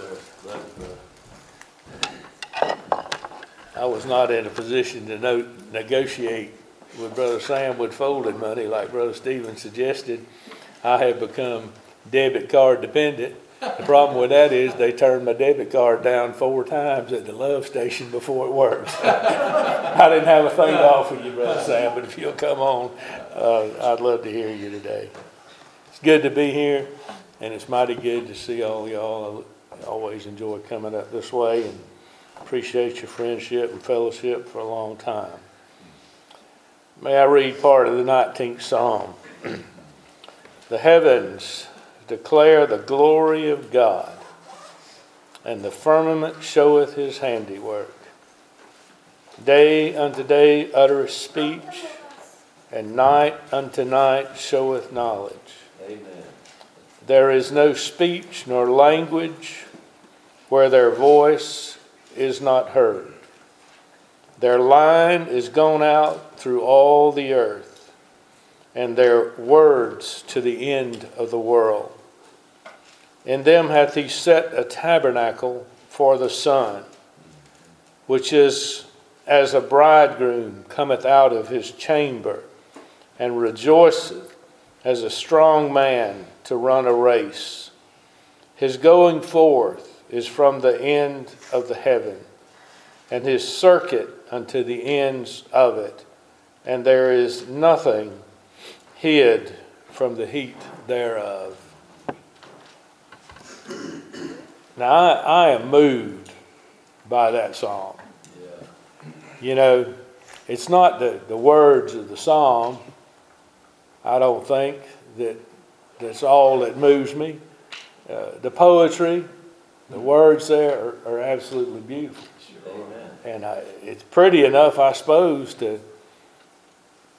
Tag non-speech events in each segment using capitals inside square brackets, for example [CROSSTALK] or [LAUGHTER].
sir. Brother. I was not in a position to no, negotiate with Brother Sam with folded money like Brother Stephen suggested. I have become debit card dependent. The problem with that is they turned my debit card down four times at the love station before it worked. [LAUGHS] I didn't have a thing to offer you, Brother Sam, but if you'll come on, uh, I'd love to hear you today. It's good to be here, and it's mighty good to see all y'all. Always enjoy coming up this way and appreciate your friendship and fellowship for a long time. May I read part of the 19th Psalm? [CLEARS THROAT] the heavens declare the glory of God, and the firmament showeth his handiwork. Day unto day uttereth speech, and night unto night showeth knowledge. Amen. There is no speech nor language where their voice is not heard. Their line is gone out through all the earth, and their words to the end of the world. In them hath he set a tabernacle for the sun, which is as a bridegroom cometh out of his chamber, and rejoiceth as a strong man to run a race. His going forth is from the end of the heaven, and his circuit unto the ends of it, and there is nothing hid from the heat thereof. Now, I, I am moved by that song. Yeah. You know, it's not the, the words of the song, I don't think, that that's all that moves me. Uh, the poetry, the words there are, are absolutely beautiful. Amen. And I, it's pretty enough, I suppose, to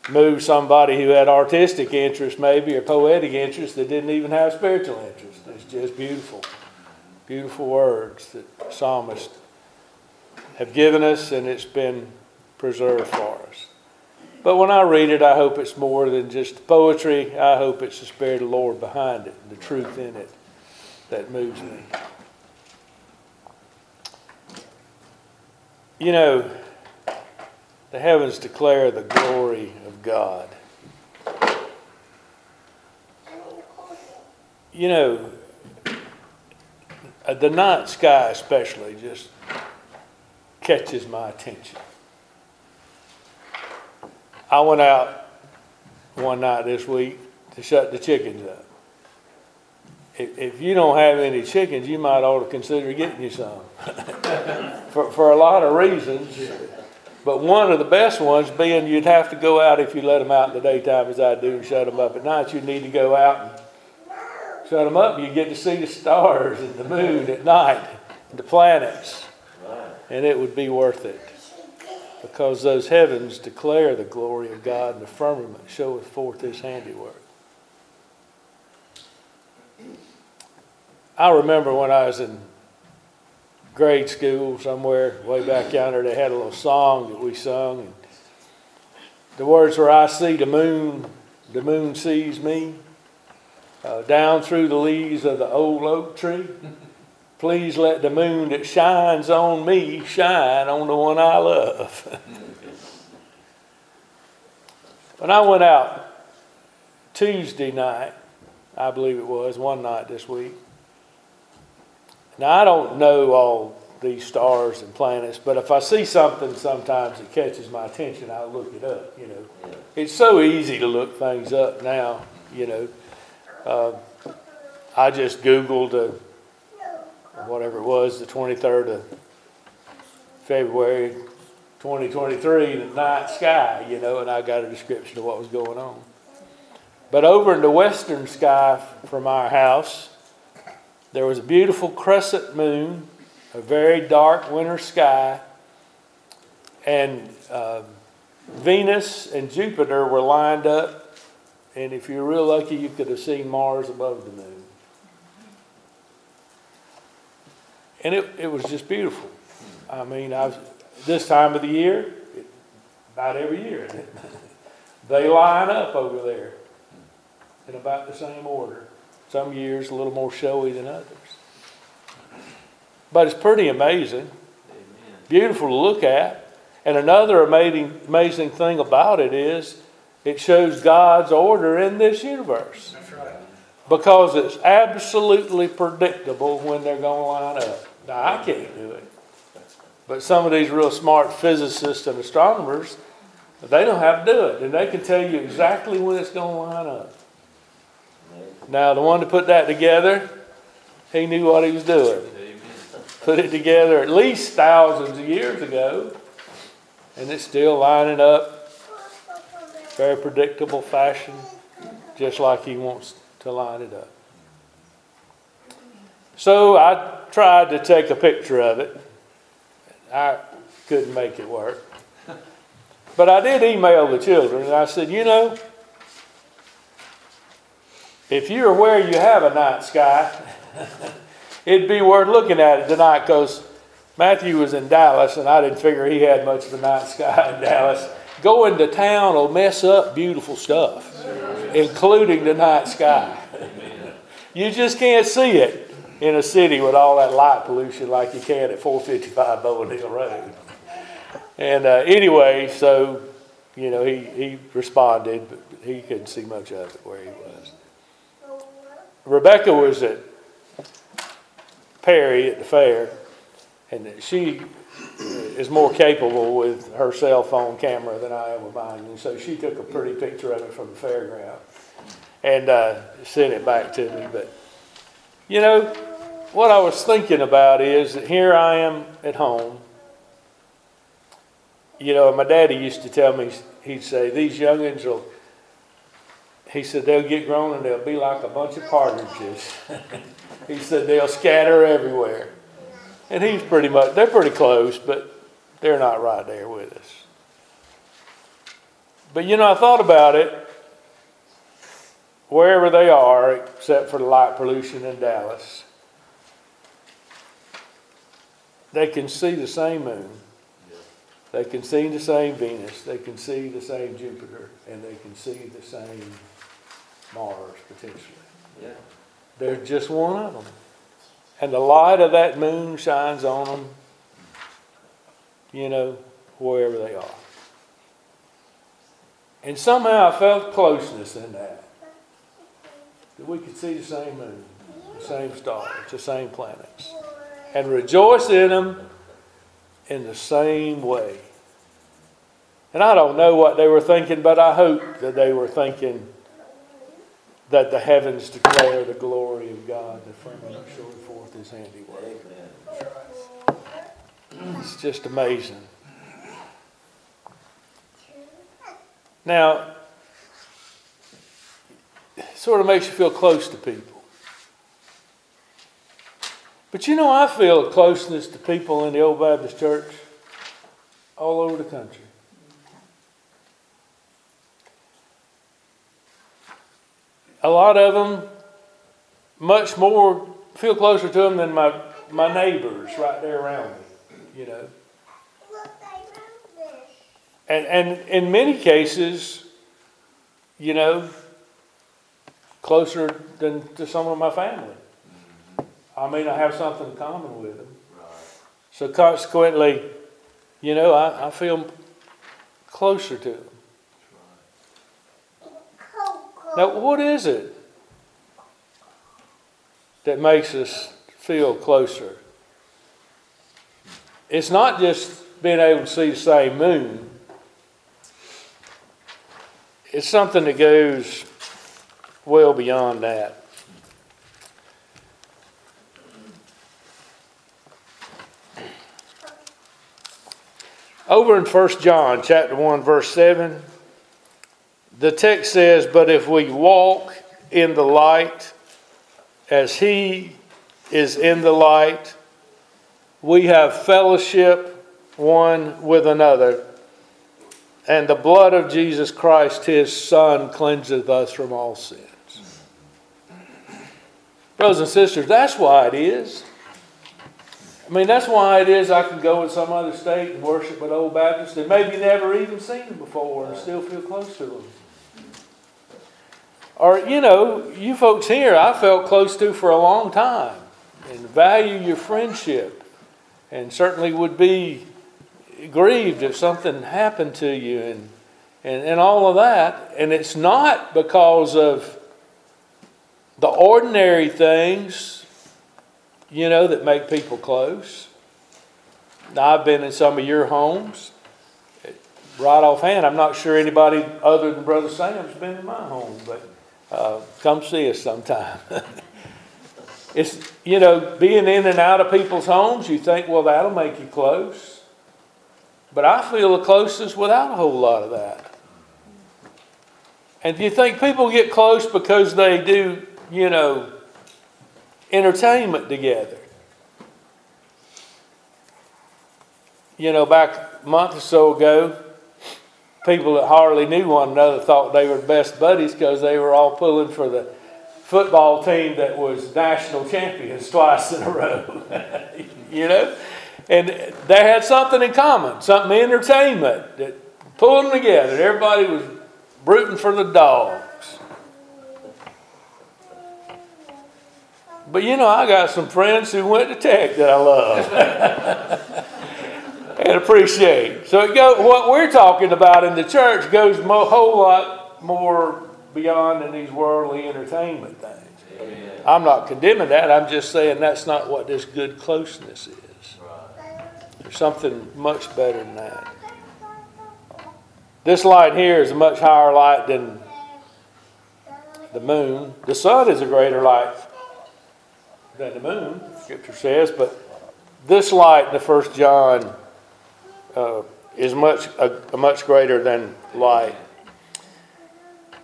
move somebody who had artistic interest, maybe, or poetic interest that didn't even have spiritual interest. It's just beautiful, beautiful words that psalmists have given us, and it's been preserved for us. But when I read it, I hope it's more than just poetry. I hope it's the Spirit of the Lord behind it, the truth in it that moves me. You know, the heavens declare the glory of God. You know, uh, the night sky especially just catches my attention. I went out one night this week to shut the chickens up. If, if you don't have any chickens, you might ought to consider getting you some. [LAUGHS] for, for a lot of reasons. But one of the best ones being you'd have to go out if you let them out in the daytime, as I do, and shut them up at night. You'd need to go out and shut them up. You get to see the stars and the moon at night, and the planets, and it would be worth it. Because those heavens declare the glory of God, and the firmament showeth forth his handiwork. I remember when I was in grade school somewhere way back yonder, they had a little song that we sung. And the words were, I see the moon, the moon sees me, uh, down through the leaves of the old oak tree. Please let the moon that shines on me shine on the one I love. [LAUGHS] when I went out Tuesday night, I believe it was, one night this week, now, I don't know all these stars and planets, but if I see something sometimes that catches my attention, I'll look it up, you know. Yeah. It's so easy to look things up now, you know. Uh, I just Googled uh, whatever it was, the 23rd of February 2023, the night sky, you know, and I got a description of what was going on. But over in the western sky from our house, there was a beautiful crescent moon, a very dark winter sky, and uh, Venus and Jupiter were lined up. And if you're real lucky, you could have seen Mars above the moon. And it, it was just beautiful. I mean, I was, this time of the year, it, about every year, [LAUGHS] they line up over there in about the same order. Some years a little more showy than others. but it's pretty amazing, Amen. beautiful to look at. And another amazing, amazing thing about it is it shows God's order in this universe. That's right. Because it's absolutely predictable when they're going to line up. Now, I can't do it. But some of these real smart physicists and astronomers, they don't have to do it. And they can tell you exactly when it's going to line up. Now, the one to put that together, he knew what he was doing. Put it together at least thousands of years ago, and it's still lining up, very predictable fashion, just like he wants to line it up. So I tried to take a picture of it. I couldn't make it work. But I did email the children, and I said, you know, if you're where you have a night sky, it'd be worth looking at it tonight because Matthew was in Dallas and I didn't figure he had much of a night sky [LAUGHS] in Dallas. Going to town will mess up beautiful stuff, including the night sky. You just can't see it in a city with all that light pollution like you can at 455 Bowen Hill Road. And uh, anyway, so, you know, he, he responded, but he couldn't see much of it where he was. Rebecca was at Perry at the fair, and she is more capable with her cell phone camera than I am with mine. And so she took a pretty picture of it from the fairground and uh, sent it back to me. But, you know, what I was thinking about is that here I am at home. You know, my daddy used to tell me, he'd say, these youngins will he said they'll get grown and they'll be like a bunch of partridges. [LAUGHS] he said they'll scatter everywhere. And he's pretty much, they're pretty close, but they're not right there with us. But you know, I thought about it. Wherever they are, except for the light pollution in Dallas, they can see the same moon. They can see the same Venus. They can see the same Jupiter. And they can see the same Mars, potentially. Yeah. There's just one of them. And the light of that moon shines on them, you know, wherever they are. And somehow I felt closeness in that. That we could see the same moon, the same stars, the same planets. And rejoice in them in the same way. And I don't know what they were thinking, but I hope that they were thinking that the heavens declare the glory of God, the firmament showing forth his handiwork. It's just amazing. Now, it sort of makes you feel close to people. But you know, I feel a closeness to people in the Old Baptist Church all over the country. A lot of them, much more, feel closer to them than my, my neighbors right there around me, you know. And, and in many cases, you know, closer than to some of my family. I mean, I have something in common with them. So consequently, you know, I, I feel closer to them. Now, what is it that makes us feel closer? It's not just being able to see the same moon. It's something that goes well beyond that. Over in 1 John chapter 1 verse 7, the text says, But if we walk in the light as he is in the light, we have fellowship one with another, and the blood of Jesus Christ, his Son, cleanseth us from all sins. Brothers and sisters, that's why it is. I mean, that's why it is I can go in some other state and worship with Old Baptists and maybe never even seen them before and still feel close to them. Or, you know, you folks here I felt close to for a long time and value your friendship and certainly would be grieved if something happened to you and, and, and all of that. And it's not because of the ordinary things, you know, that make people close. Now, I've been in some of your homes. Right offhand, I'm not sure anybody other than Brother Sam's been in my home, but uh, come see us sometime. [LAUGHS] it's, you know, being in and out of people's homes, you think, well, that'll make you close. But I feel the closest without a whole lot of that. And do you think people get close because they do, you know, entertainment together? You know, back a month or so ago, people that hardly knew one another thought they were best buddies because they were all pulling for the football team that was national champions [LAUGHS] twice in a row. [LAUGHS] you know? And they had something in common, something entertainment that pulled them together. Everybody was rooting for the dogs. But you know, I got some friends who went to tech that I love. [LAUGHS] and appreciate. So it go, what we're talking about in the church goes a whole lot more beyond than these worldly entertainment things. Amen. I'm not condemning that. I'm just saying that's not what this good closeness is. Right. There's something much better than that. This light here is a much higher light than the moon. The sun is a greater light than the moon, Scripture says, but this light in the First John uh, is much a, a much greater than light.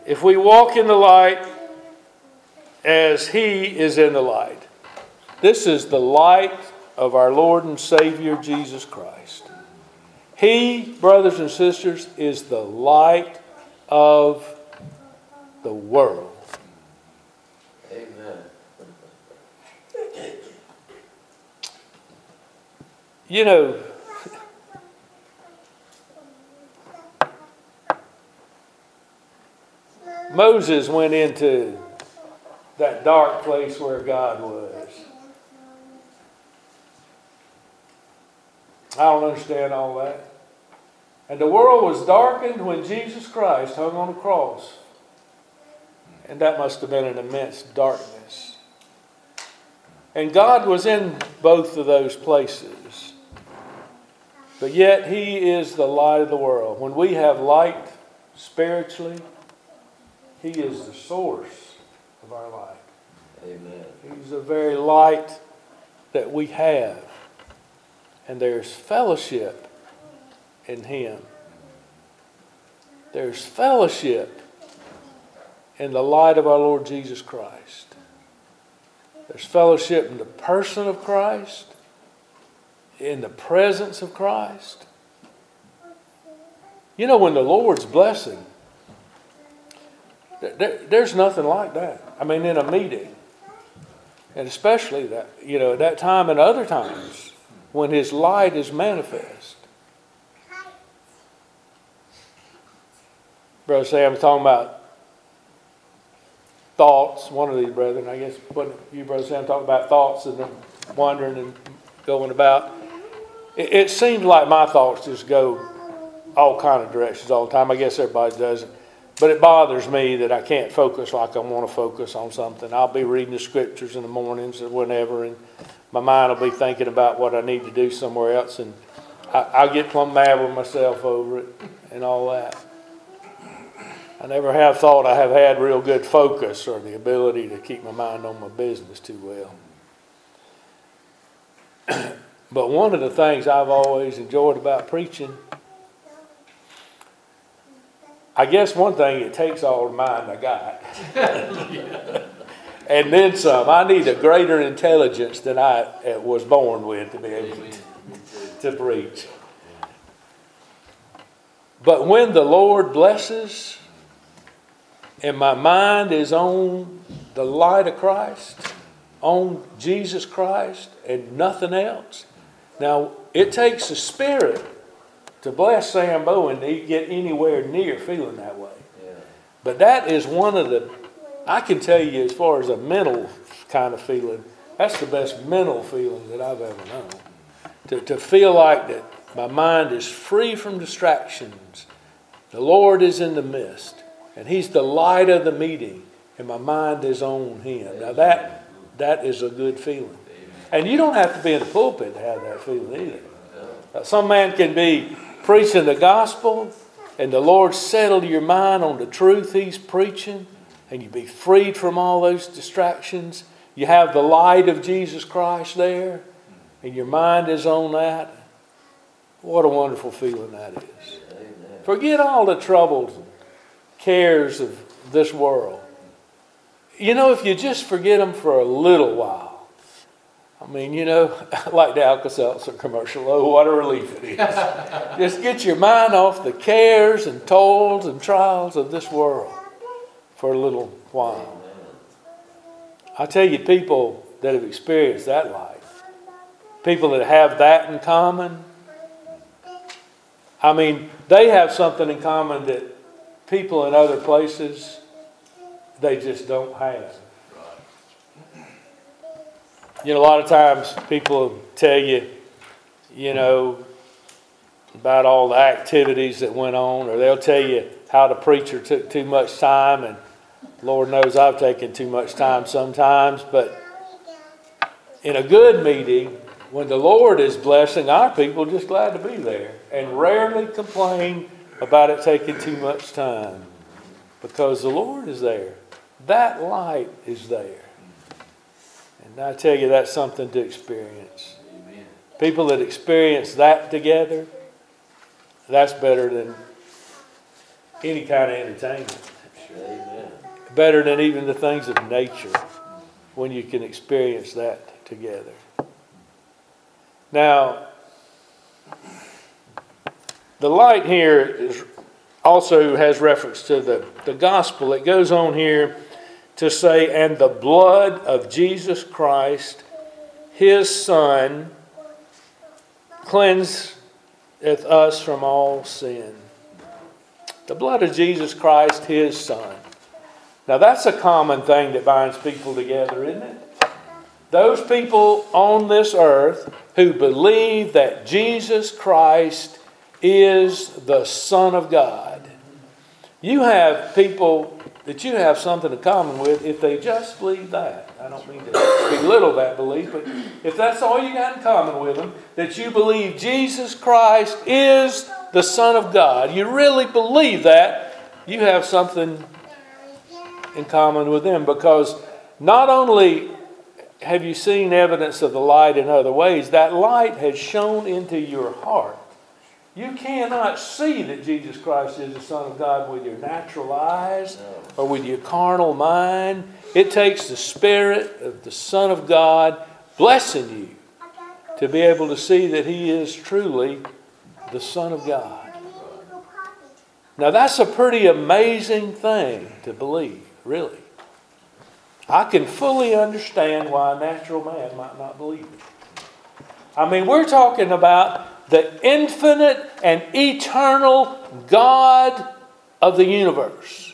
If we walk in the light as He is in the light, this is the light of our Lord and Savior Jesus Christ. He, brothers and sisters, is the light of the world. Amen. You know, Moses went into that dark place where God was. I don't understand all that. And the world was darkened when Jesus Christ hung on the cross. And that must have been an immense darkness. And God was in both of those places. But yet, He is the light of the world. When we have light spiritually, He is the source of our light. Amen. He's the very light that we have. And there's fellowship in Him. There's fellowship in the light of our Lord Jesus Christ. There's fellowship in the person of Christ, in the presence of Christ. You know, when the Lord's blessing, there, there's nothing like that. I mean, in a meeting, and especially that, you know, at that time and other times when His light is manifest. Brother Sam was talking about thoughts. One of these brethren, I guess, you, Brother Sam, talking about thoughts and wandering and going about. It, it seems like my thoughts just go all kind of directions all the time. I guess everybody does it. But it bothers me that I can't focus like I want to focus on something. I'll be reading the scriptures in the mornings or whenever, and my mind will be thinking about what I need to do somewhere else, and I, I'll get plumb mad with myself over it and all that. I never have thought I have had real good focus or the ability to keep my mind on my business too well. [CLEARS THROAT] but one of the things I've always enjoyed about preaching I guess one thing, it takes all the mind I got. [LAUGHS] and then some. I need a greater intelligence than I uh, was born with to be able to, to preach. But when the Lord blesses and my mind is on the light of Christ, on Jesus Christ and nothing else, now it takes a spirit to bless Sam Bowen to get anywhere near feeling that way. Yeah. But that is one of the, I can tell you as far as a mental kind of feeling, that's the best mental feeling that I've ever known. to, to feel like that my mind is free from distractions. The Lord is in the midst, and He's the light of the meeting, and my mind is on Him. Now that that is a good feeling. And you don't have to be in the pulpit to have that feeling either. Some man can be preaching the gospel, and the Lord settle your mind on the truth He's preaching, and you be freed from all those distractions. You have the light of Jesus Christ there, and your mind is on that. What a wonderful feeling that is. Forget all the troubles and cares of this world. You know, if you just forget them for a little while, I mean, you know, [LAUGHS] like the Alka Seltzer commercial, oh, what a relief it is. [LAUGHS] just get your mind off the cares and toils and trials of this world for a little while. I tell you, people that have experienced that life, people that have that in common, I mean, they have something in common that people in other places they just don't have. You know, a lot of times people tell you, you know, about all the activities that went on, or they'll tell you how the preacher took too much time, and Lord knows I've taken too much time sometimes, but in a good meeting, when the Lord is blessing our people, just glad to be there and rarely complain about it taking too much time because the Lord is there. That light is there. And I tell you, that's something to experience. Amen. People that experience that together, that's better than any kind of entertainment. Amen. Better than even the things of nature when you can experience that together. Now, the light here is also has reference to the, the gospel. It goes on here to say, and the blood of Jesus Christ, his Son, cleanseth us from all sin. The blood of Jesus Christ, his Son. Now, that's a common thing that binds people together, isn't it? Those people on this earth who believe that Jesus Christ is the Son of God. You have people that you have something in common with if they just believe that. I don't mean to belittle that belief, but if that's all you got in common with them, that you believe Jesus Christ is the Son of God, you really believe that, you have something in common with them because not only have you seen evidence of the light in other ways, that light has shone into your heart. You cannot see that Jesus Christ is the Son of God with your natural eyes or with your carnal mind. It takes the Spirit of the Son of God blessing you to be able to see that He is truly the Son of God. Now, that's a pretty amazing thing to believe, really. I can fully understand why a natural man might not believe it. I mean, we're talking about the infinite and eternal God of the universe.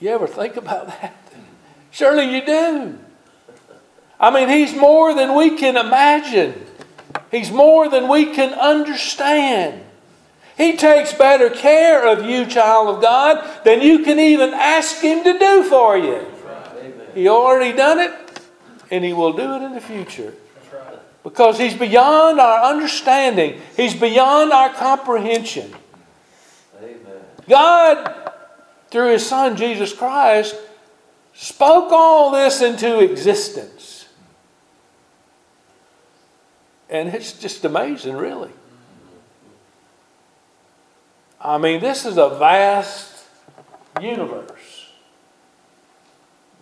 You ever think about that? Surely you do. I mean, He's more than we can imagine, He's more than we can understand. He takes better care of you, child of God, than you can even ask Him to do for you. He already done it and He will do it in the future. Because He's beyond our understanding, He's beyond our comprehension. Amen. God, through His Son Jesus Christ, spoke all this into existence. And it's just amazing, really. I mean, this is a vast universe.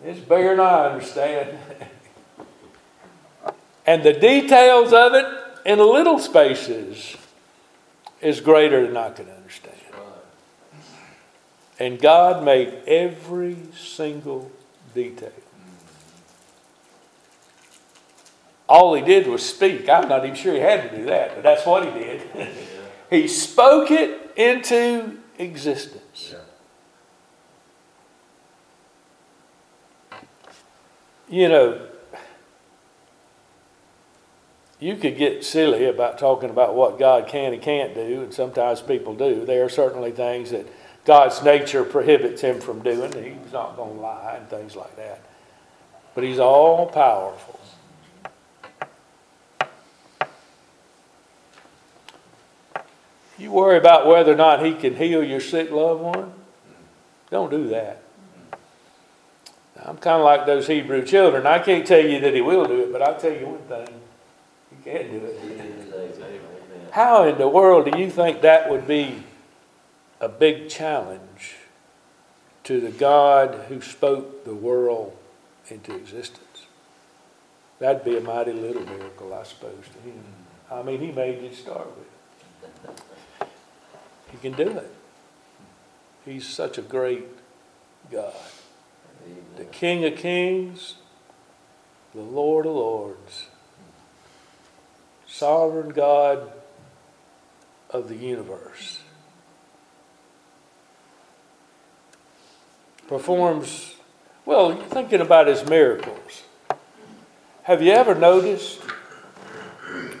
It's bigger than I understand. [LAUGHS] And the details of it in little spaces is greater than I can understand. And God made every single detail. All he did was speak. I'm not even sure he had to do that, but that's what he did. [LAUGHS] he spoke it into existence. You know, you could get silly about talking about what God can and can't do, and sometimes people do. There are certainly things that God's nature prohibits him from doing. He's not going to lie and things like that. But he's all powerful. You worry about whether or not he can heal your sick loved one? Don't do that. I'm kind of like those Hebrew children. I can't tell you that he will do it, but I'll tell you one thing. Can do it. How in the world do you think that would be a big challenge to the God who spoke the world into existence? That'd be a mighty little miracle, I suppose, to him. I mean, he made you start with. He can do it. He's such a great God. The King of Kings, the Lord of Lords, sovereign God of the universe. Performs, well, thinking about his miracles. Have you ever noticed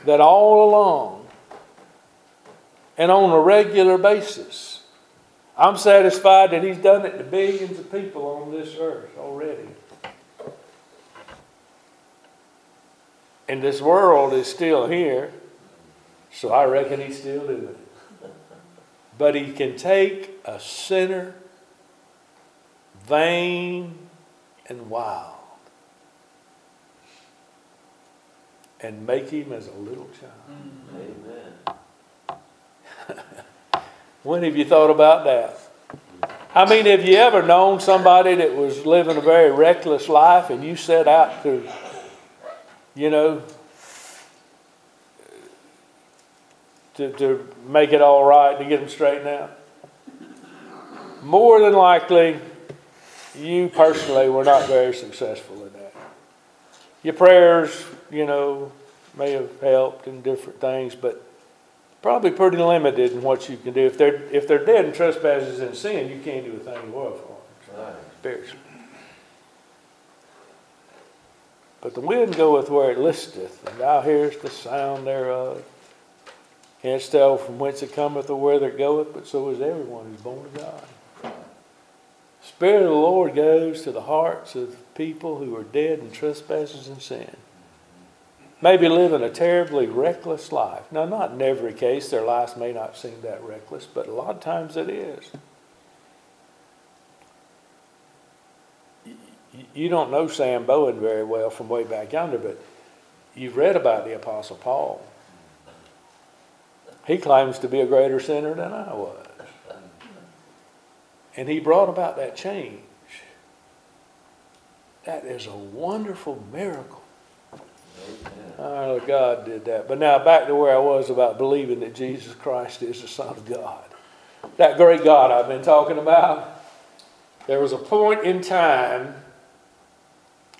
that all along and on a regular basis, I'm satisfied that he's done it to billions of people on this earth already. And this world is still here, so I reckon he's still doing it. But he can take a sinner, vain and wild, and make him as a little child. Amen. When have you thought about that? I mean, have you ever known somebody that was living a very reckless life and you set out to, you know, to, to make it all right, to get them straightened out? More than likely, you personally were not very successful in that. Your prayers, you know, may have helped in different things, but probably pretty limited in what you can do. If they're if they're dead in trespasses and sin, you can't do a thing in the world for them Right. spiritually. But the wind goeth where it listeth, and thou hearest the sound thereof. Canst tell from whence it cometh or whither it goeth, but so is everyone who's born of God. Spirit of the Lord goes to the hearts of people who are dead in trespasses and sin. Maybe living a terribly reckless life. Now, not in every case, their lives may not seem that reckless, but a lot of times it is. You don't know Sam Bowen very well from way back yonder, but you've read about the Apostle Paul. He claims to be a greater sinner than I was. And he brought about that change. That is a wonderful miracle. Oh, God did that. But now back to where I was about believing that Jesus Christ is the Son of God. That great God I've been talking about. There was a point in time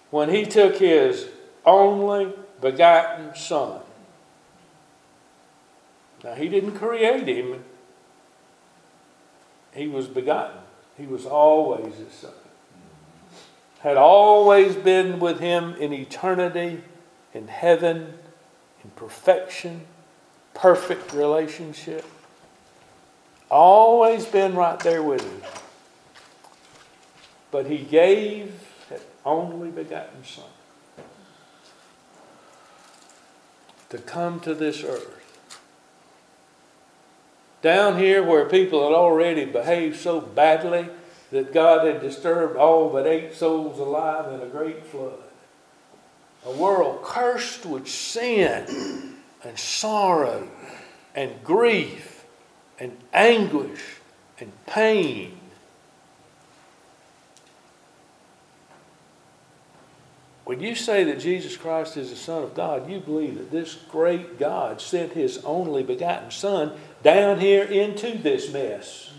when he took his only begotten Son. Now, he didn't create him, he was begotten. He was always his Son. Had always been with him in eternity in heaven, in perfection, perfect relationship. Always been right there with him. But he gave only begotten Son to come to this earth. Down here, where people had already behaved so badly that God had disturbed all but eight souls alive in a great flood a world cursed with sin and sorrow and grief and anguish and pain. When you say that Jesus Christ is the Son of God, you believe that this great God sent His only begotten Son down here into this mess.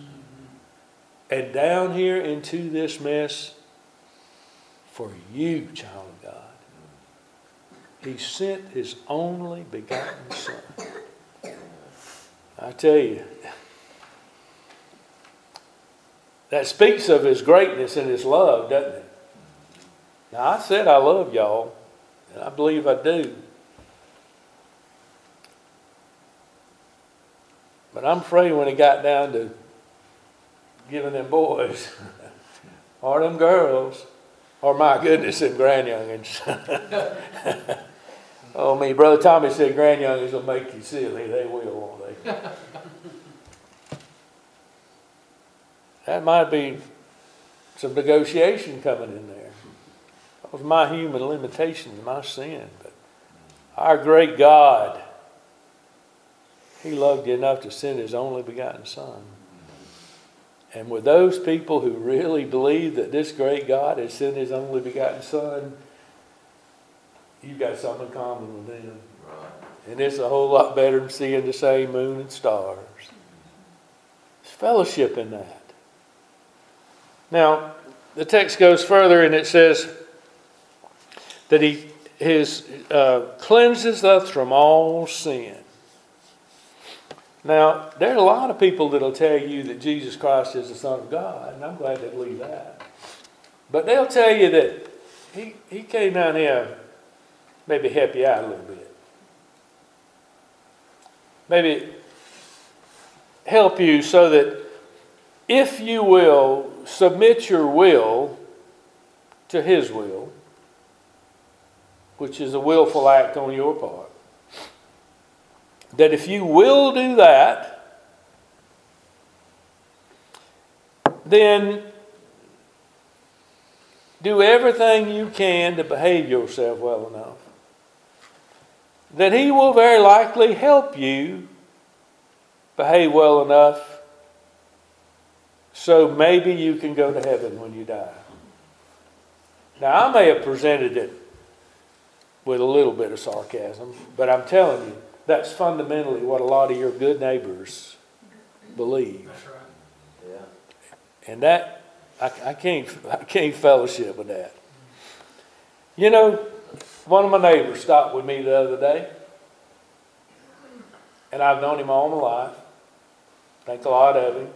And down here into this mess for you, child of God. He sent his only begotten Son. I tell you, that speaks of his greatness and his love, doesn't it? Now, I said I love y'all, and I believe I do. But I'm afraid when it got down to giving them boys [LAUGHS] or them girls, or my goodness, them grandyoungins. [LAUGHS] oh, me, Brother Tommy said grandyoungins will make you silly. They will, won't they? [LAUGHS] that might be some negotiation coming in there. Was my human limitations, my sin. But our great God, He loved you enough to send His only begotten Son. And with those people who really believe that this great God has sent His only begotten Son, you've got something in common with them. And it's a whole lot better than seeing the same moon and stars. There's fellowship in that. Now, the text goes further and it says that he his, uh, cleanses us from all sin. Now, there are a lot of people that'll tell you that Jesus Christ is the Son of God, and I'm glad they believe that. But they'll tell you that he, he came down here maybe help you out a little bit. Maybe help you so that if you will submit your will to His will, which is a willful act on your part, that if you will do that, then do everything you can to behave yourself well enough. That He will very likely help you behave well enough so maybe you can go to heaven when you die. Now, I may have presented it with a little bit of sarcasm, but I'm telling you, that's fundamentally what a lot of your good neighbors believe. That's right. Yeah. And that, I, I can't, [LAUGHS] I can't fellowship with that. You know, one of my neighbors stopped with me the other day, and I've known him all my life. Think a lot of him.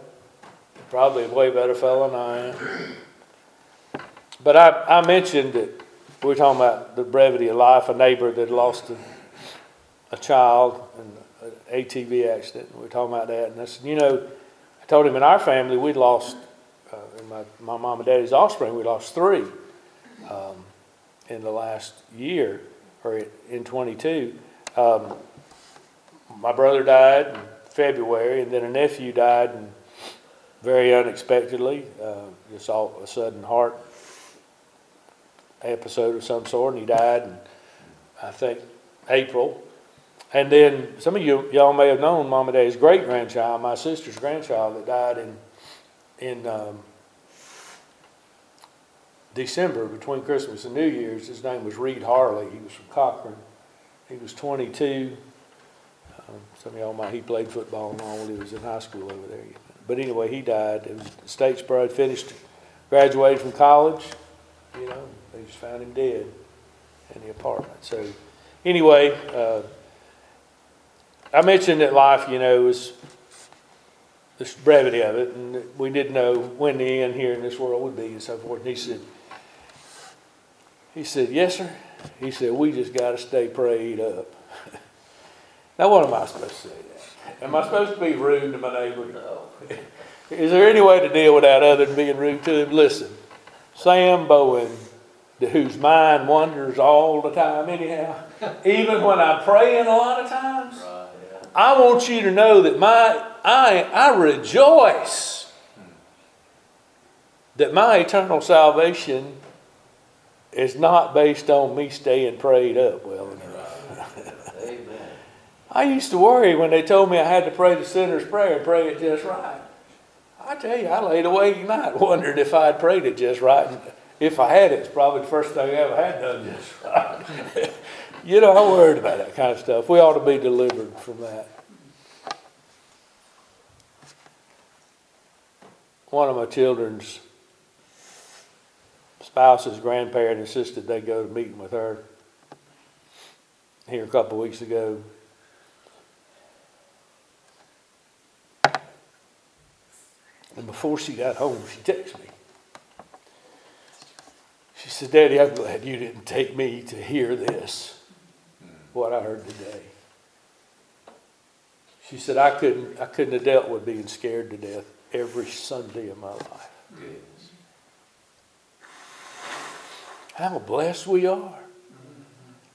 Probably a way better fellow than I am. But I, I mentioned that we were talking about the brevity of life, a neighbor that lost a, a child in an ATV accident. We were talking about that, and I said, you know, I told him in our family we'd lost, uh, in my, my mom and daddy's offspring, we lost three um, in the last year, or in 22. Um, my brother died in February, and then a nephew died in, very unexpectedly, uh, just all a sudden heart episode of some sort, and he died in, I think, April. And then some of you, y'all may have known Mama Daddy's great grandchild, my sister's grandchild, that died in in um, December between Christmas and New Year's. His name was Reed Harley. He was from Cochran. He was 22. Um, some of y'all might he played football and all. He was in high school over there. But anyway, he died. It was Statesboro. Finished, graduated from college. You know, they just found him dead in the apartment. So anyway, uh, I mentioned that life, you know, was the brevity of it, and we didn't know when the end here in this world would be, and so forth. And he said, he said, yes, sir. He said, we just got to stay prayed up. [LAUGHS] now, what am I supposed to say? That? Am I supposed to be rude to my neighbor? No. [LAUGHS] Is there any way to deal with that other than being rude to him? Listen, Sam Bowen, whose mind wanders all the time, anyhow, even when I'm praying a lot of times, Right, yeah. I want you to know that my I I rejoice that my eternal salvation is not based on me staying prayed up well enough. Amen. [LAUGHS] I used to worry when they told me I had to pray the sinner's prayer and pray it just right. I tell you, I laid awake at night [LAUGHS] wondering if I'd prayed it just right. If I had, it, it's probably the first thing I ever had done this right. [LAUGHS] you know, I'm worried about that kind of stuff. We ought to be delivered from that. One of my children's spouse's grandparent insisted they go to meeting with her here a couple weeks ago. And before she got home, she texted me. She said, Daddy, I'm glad you didn't take me to hear this, what I heard today. She said, I couldn't, I couldn't have dealt with being scared to death every Sunday of my life. Yes. How blessed we are.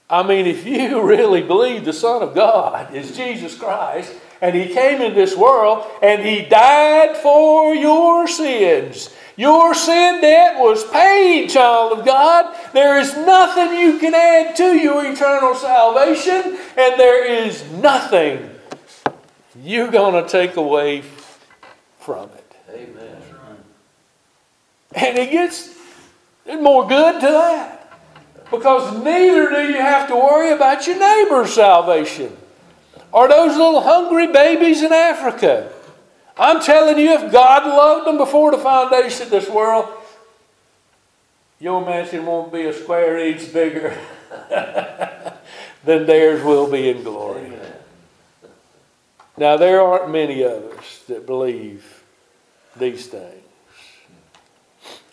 I mean, if you [LAUGHS] really believe the Son of God is Jesus Christ, and He came in this world and He died for your sins, your sin debt was paid, child of God. There is nothing you can add to your eternal salvation, and there is nothing you're going to take away from it. Amen. And it gets more good to that. Because neither do you have to worry about your neighbor's salvation or those little hungry babies in Africa. I'm telling you, if God loved them before the foundation of this world, your mansion won't be a square inch bigger [LAUGHS] than theirs will be in glory. Amen. Now, there aren't many of us that believe these things.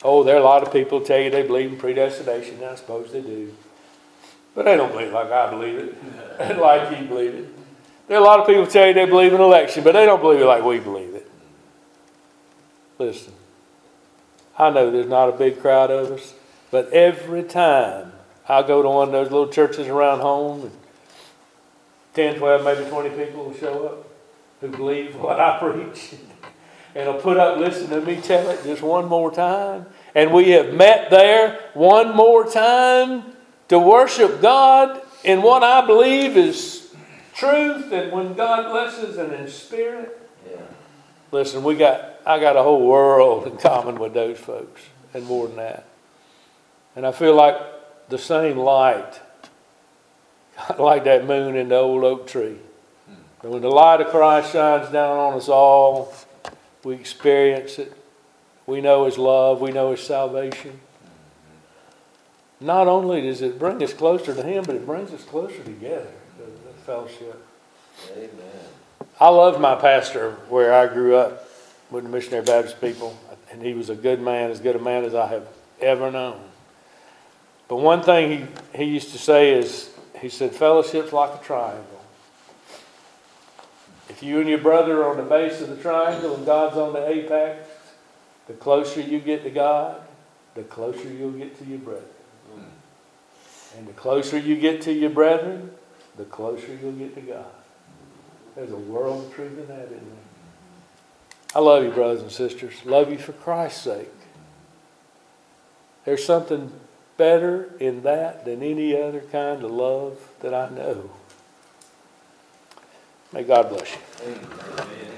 Oh, there are a lot of people tell you they believe in predestination. I suppose they do. But they don't believe like I believe it, and [LAUGHS] like you believe it. There are a lot of people tell you they believe in election, but they don't believe it like we believe it. Listen, I know there's not a big crowd of us, but every time I go to one of those little churches around home, and 10, 12, maybe 20 people will show up who believe what I [LAUGHS] preach and will put up listen to me tell it just one more time. And we have met there one more time to worship God in what I believe is truth and when God blesses and in spirit. Yeah. Listen, we got I got a whole world in common with those folks, and more than that. And I feel like the same light, [LAUGHS] like that moon in the old oak tree. Hmm. And when the light of Christ shines down on us all, we experience it. We know His love. We know His salvation. Mm-hmm. Not only does it bring us closer to Him, but it brings us closer together, the the fellowship. Amen. I loved my pastor where I grew up with the Missionary Baptist people, and he was a good man, as good a man as I have ever known. But one thing he, he used to say is, he said, fellowship's like a triangle. If you and your brother are on the base of the triangle and God's on the apex, the closer you get to God, the closer you'll get to your brethren. Mm. And the closer you get to your brethren, the closer you'll get to God. There's a world of truth in that, isn't there? I love you, brothers and sisters. Love you for Christ's sake. There's something better in that than any other kind of love that I know. May God bless you. Amen.